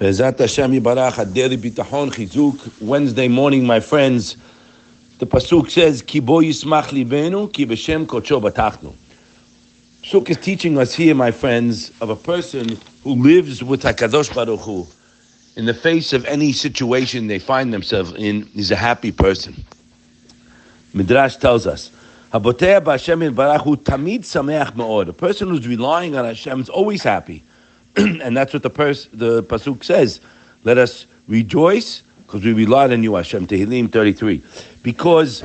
Yibarach, Wednesday morning, my friends. The Pasuk says, Ki bo yismach libenu, ki b'shem kocho batachnu. Pasuk is teaching us here, my friends, of a person who lives with HaKadosh Baruch Hu. In the face of any situation they find themselves in, is a happy person. Midrash tells us, Habotea b'Hashem Baruch Hu tamid sameach me'od. A person who's relying on Hashem is always happy. and that's what the pers- the pasuk says. Let us rejoice because we relied on you, Hashem. Tehillim 33. Because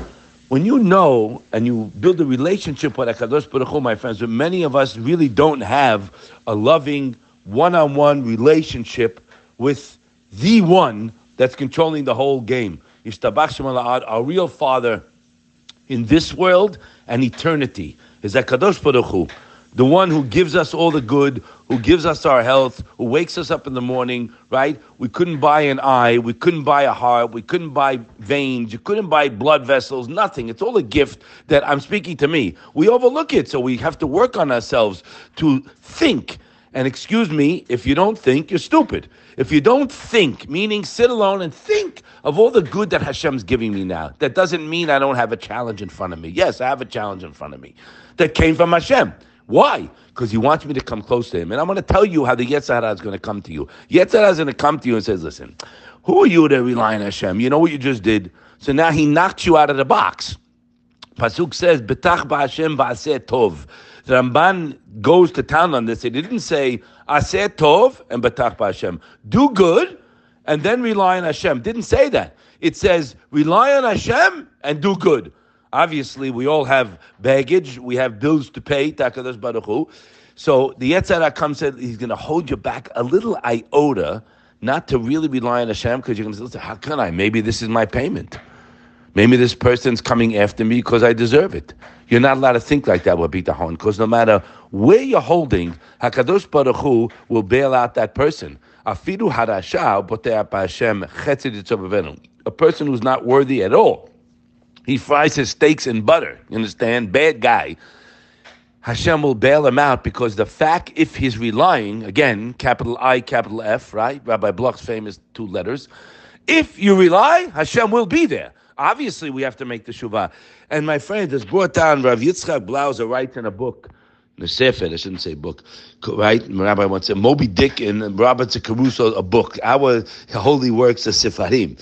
when you know and you build a relationship with Hakadosh Baruch Hu, my friends, many of us really don't have a loving one-on-one relationship with the one that's controlling the whole game. Our real Father in this world and eternity is Hakadosh Baruch Hu the one who gives us all the good, who gives us our health, who wakes us up in the morning, right? We couldn't buy an eye, we couldn't buy a heart, we couldn't buy veins, you couldn't buy blood vessels, nothing. It's all a gift that I'm speaking to me. We overlook it, so we have to work on ourselves to think. And excuse me, if you don't think, you're stupid. If you don't think, meaning sit alone and think of all the good that Hashem's giving me now, that doesn't mean I don't have a challenge in front of me. Yes, I have a challenge in front of me that came from Hashem. Why? Because he wants me to come close to him. And I'm going to tell you how the Yetzer Hara is going to come to you. Yetzer Hara is going to come to you and says, listen, who are you to rely on Hashem? You know what you just did? So now he knocked you out of the box. Pasuk says, Betach ba'Hashem ba'aseh tov. The Ramban goes to town on this. He didn't say, Aseh tov and Betach ba'Hashem. Do good and then rely on Hashem. Didn't say that. It says, rely on Hashem and do good. Obviously, we all have baggage. We have bills to pay. Hakadosh Baruch Hu. So the Yetzer Hara comes and he's going to hold you back a little iota, not to really rely on Hashem, because you're going to say, listen, how can I? Maybe this is my payment. Maybe this person's coming after me because I deserve it. You're not allowed to think like that with Bitahon, because no matter where you're holding, Hakadosh Baruch Hu will bail out that person. A person who's not worthy at all he fries his steaks in butter. You understand? Bad guy. Hashem will bail him out because the fact, if he's relying, again, capital I, capital F, right? Rabbi Bloch's famous two letters. If you rely, Hashem will be there. Obviously, we have to make the shuvah. And my friend has brought down Rav Yitzchak Blazer writes in a book, the Sefer, I shouldn't say book, right? Rabbi wants to Moby Dick and Robinson Crusoe, a book. Our holy works are Sefarim.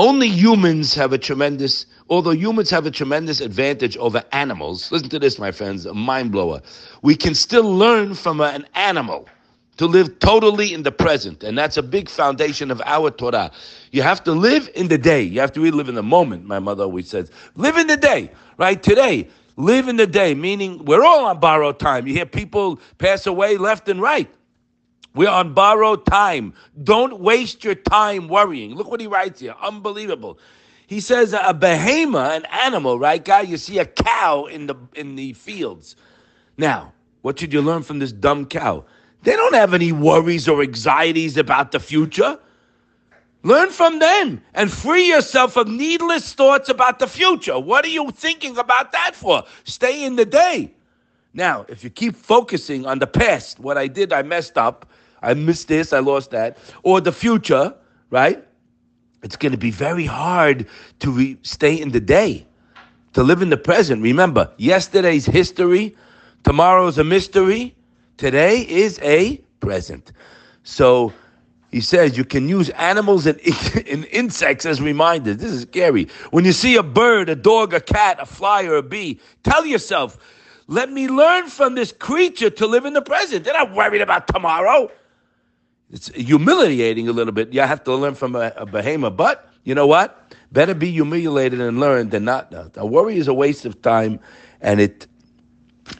Only humans have a tremendous although humans have a tremendous advantage over animals, listen to this, my friends, a mind blower. We can still learn from an animal to live totally in the present. And that's a big foundation of our Torah. You have to live in the day. You have to really live in the moment, my mother always says. Live in the day, right? Today, live in the day, meaning we're all on borrowed time. You hear people pass away left and right. We're on borrowed time. Don't waste your time worrying. Look what he writes here. Unbelievable. He says a behema, an animal, right, guy? You see a cow in the in the fields. Now, what should you learn from this dumb cow? They don't have any worries or anxieties about the future. Learn from them and free yourself of needless thoughts about the future. What are you thinking about that for? Stay in the day. Now, if you keep focusing on the past, what I did, I messed up, I missed this, I lost that, or the future, right? it's going to be very hard to re- stay in the day, to live in the present. Remember, yesterday's history, tomorrow's a mystery, today is a present. So he says you can use animals and, and insects as reminders. This is scary. When you see a bird, a dog, a cat, a fly, or a bee, tell yourself, let me learn from this creature to live in the present. They're not worried about tomorrow. It's humiliating a little bit. You have to learn from a, a behemoth, but you know what? Better be humiliated and learn than not. A worry is a waste of time, and it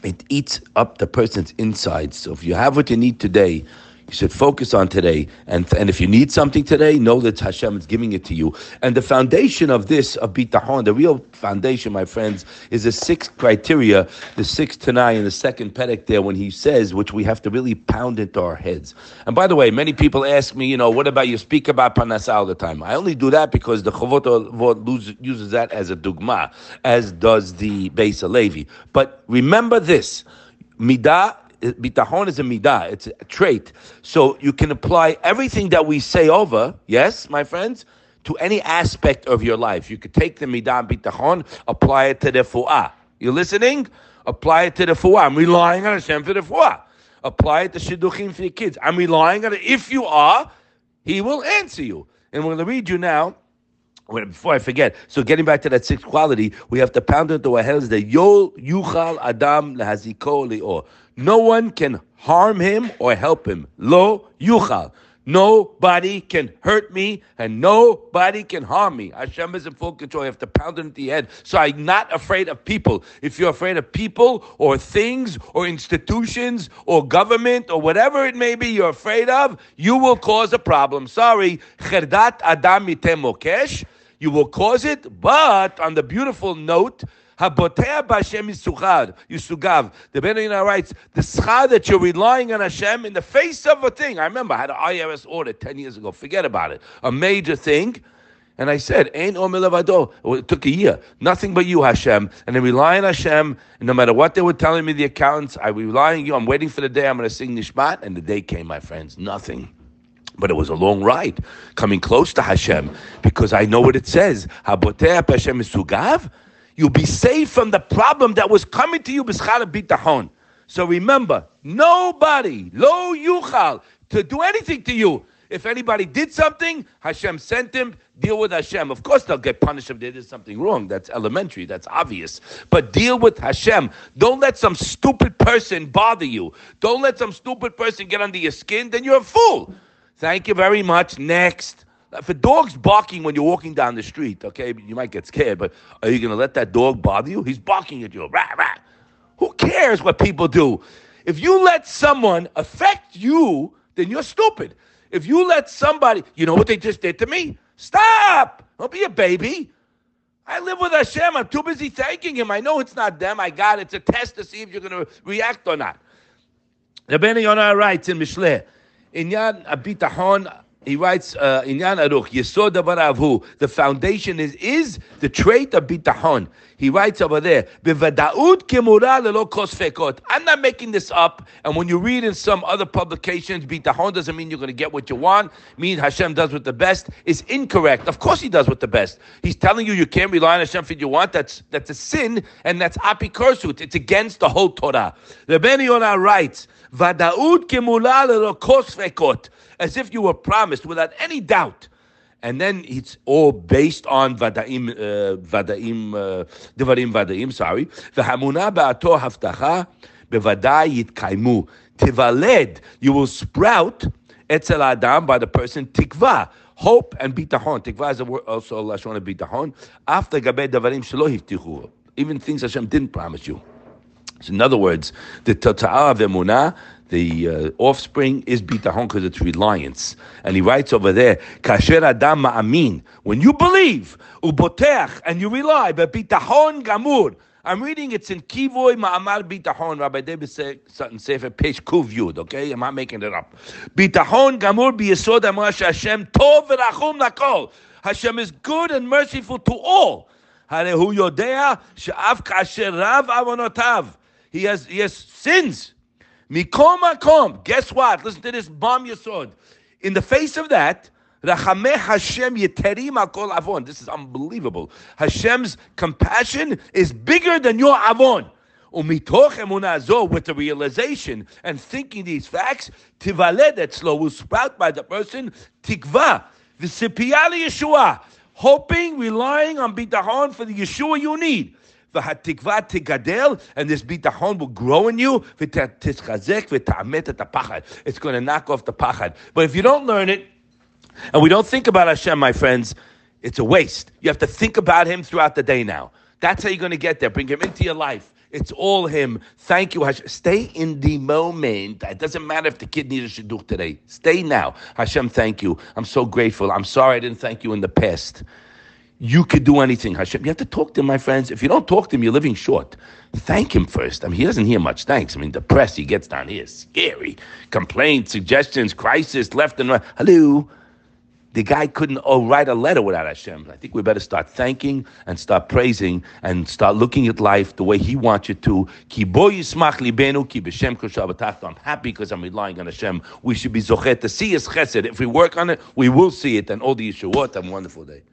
it eats up the person's insides. So if you have what you need today, you should focus on today. And, and if you need something today, know that Hashem is giving it to you. And the foundation of this, of bitahon, the real foundation, my friends, is the six criteria, the six Tanai in the second Perek there when he says, which we have to really pound into our heads. And by the way, many people ask me, you know, what about you speak about Parnasa all the time? I only do that because the Chavot uses that as a dugma, as does the Beis Levi. But remember this, Midah bitahon is a midah, it's a trait. So you can apply everything that we say over, yes, my friends, to any aspect of your life. You could take the midah bitachon, apply it to the fu'ah. You listening? Apply it to the fu'ah. I'm relying on Hashem for the fu'ah. Apply it to shidduchim for your kids. I'm relying on it. If you are, He will answer you. And we're going to read you now. Before I forget, so getting back to that sixth quality, we have to pound into our heads that Yol Yuchal Adam Lahaziko Lior. No one can harm him or help him. Lo Yuchal. Nobody can hurt me and nobody can harm me. Hashem is in full control. You have to pound it into the head. So I'm not afraid of people. If you're afraid of people or things or institutions or government or whatever it may be you're afraid of, you will cause a problem. Sorry. Adam. You will cause it, but on the beautiful note, Habotea b'Hashem yisugav. Yisugav. The Ben writes the schar that you're relying on Hashem in the face of a thing. I remember I had an IRS audit ten years ago. Forget about it. A major thing. And I said, omilavado. It took a year. Nothing but you, Hashem. And I rely on Hashem. And no matter what they were telling me, the accountants, I rely on you. I'm waiting for the day I'm going to sing Nishmat. And the day came, my friends. Nothing. But it was a long ride coming close to Hashem because I know what it says. You'll be safe from the problem that was coming to you. So remember, nobody, lo yuchal, to do anything to you. If anybody did something, Hashem sent him, deal with Hashem. Of course, they'll get punished if they did something wrong. That's elementary, that's obvious. But deal with Hashem. Don't let some stupid person bother you. Don't let some stupid person get under your skin, then you're a fool. Thank you very much. Next. If a dog's barking when you're walking down the street, okay, you might get scared, but are you going to let that dog bother you? He's barking at you. Rah, rah. Who cares what people do? If you let someone affect you, then you're stupid. If you let somebody, you know what they just did to me? Stop! Don't be a baby. I live with Hashem. I'm too busy thanking Him. I know it's not them. I got it. It's a test to see if you're going to react or not. Rabbeinu Yonah writes in Mishlei, Inyan abitahon he writes, uh, Inyan Aruch, Yesod Avhu, the foundation is, is the trait of bitahon. He writes over there, lelo. I'm not making this up. And when you read in some other publications, bitahon doesn't mean you're going to get what you want. Mean Hashem does with the best is incorrect. Of course He does with the best. He's telling you you can't rely on Hashem for what you want. That's that's a sin, and that's apikursut. It's against the whole Torah. Ben Yonah writes, Vadaut kimura lelo as if you were promised without any doubt. And then it's all based on vadaim, uh, vadaim, uh, devarim vadaim, sorry. V'hamuna ba'ato haftacha bevadai yitkaimu. Tivaled, you will sprout etzel adam by the person tikva. Hope and bitahon. Tikva is also lashon of bitahon. After gabe devarim shelo hiftichu. Even things Hashem didn't promise you. So in other words, the tota'ah of emunah, the uh, offspring is bitahon because it's reliance. And he writes over there, kasher adam ma'amin, when you believe, uboteach, and you rely, but bitahon gamur. I'm reading it's in Kivoy Ma'amar Bitahon, Rabbi David Sutton Sefer, page Kuv Yud, okay? I'm not making it up. Bitahon gamur biyesod amar Hashem tov v'rachum lakol. Hashem is good and merciful to all. Harehu yodea she'av kasher rav avonotav. He has, he has sins. Mikom makom. Guess what? Listen to this bomb yesod. In the face of that, Rachameh Hashem yeterim akol avon. This is unbelievable. Hashem's compassion is bigger than your avon. Umitoch emunazo, with the realization and thinking these facts, tivaled etzlo will sprout by the person tikva, the Yeshua, hoping, relying on bitahon for the Yeshua you need v'hatikva tigadel, and this bitachon will grow in you, v'titzchazek v'ta'amet et It's going to knock off the pachad. But if you don't learn it, and we don't think about Hashem, my friends, it's a waste. You have to think about Him throughout the day now. That's how you're going to get there. Bring Him into your life. It's all Him. Thank you, Hashem. Stay in the moment. It doesn't matter if the kid needs a shidduch today. Stay now. Hashem, thank you. I'm so grateful. I'm sorry I didn't thank you in the past you could do anything, Hashem. You have to talk to him, my friends. If you don't talk to him, you're living short. Thank him first. I mean, he doesn't hear much thanks. I mean, the press he gets down here is scary. Complaints, suggestions, crisis, left and right. Hello. the guy couldn't oh, write a letter without Hashem. I think we better start thanking and start praising and start looking at life the way He wants you to. I'm happy because I'm relying on Hashem. We should be zochet to see His chesed. If we work on it, we will see it. And all the Yeshuot. Have a wonderful day.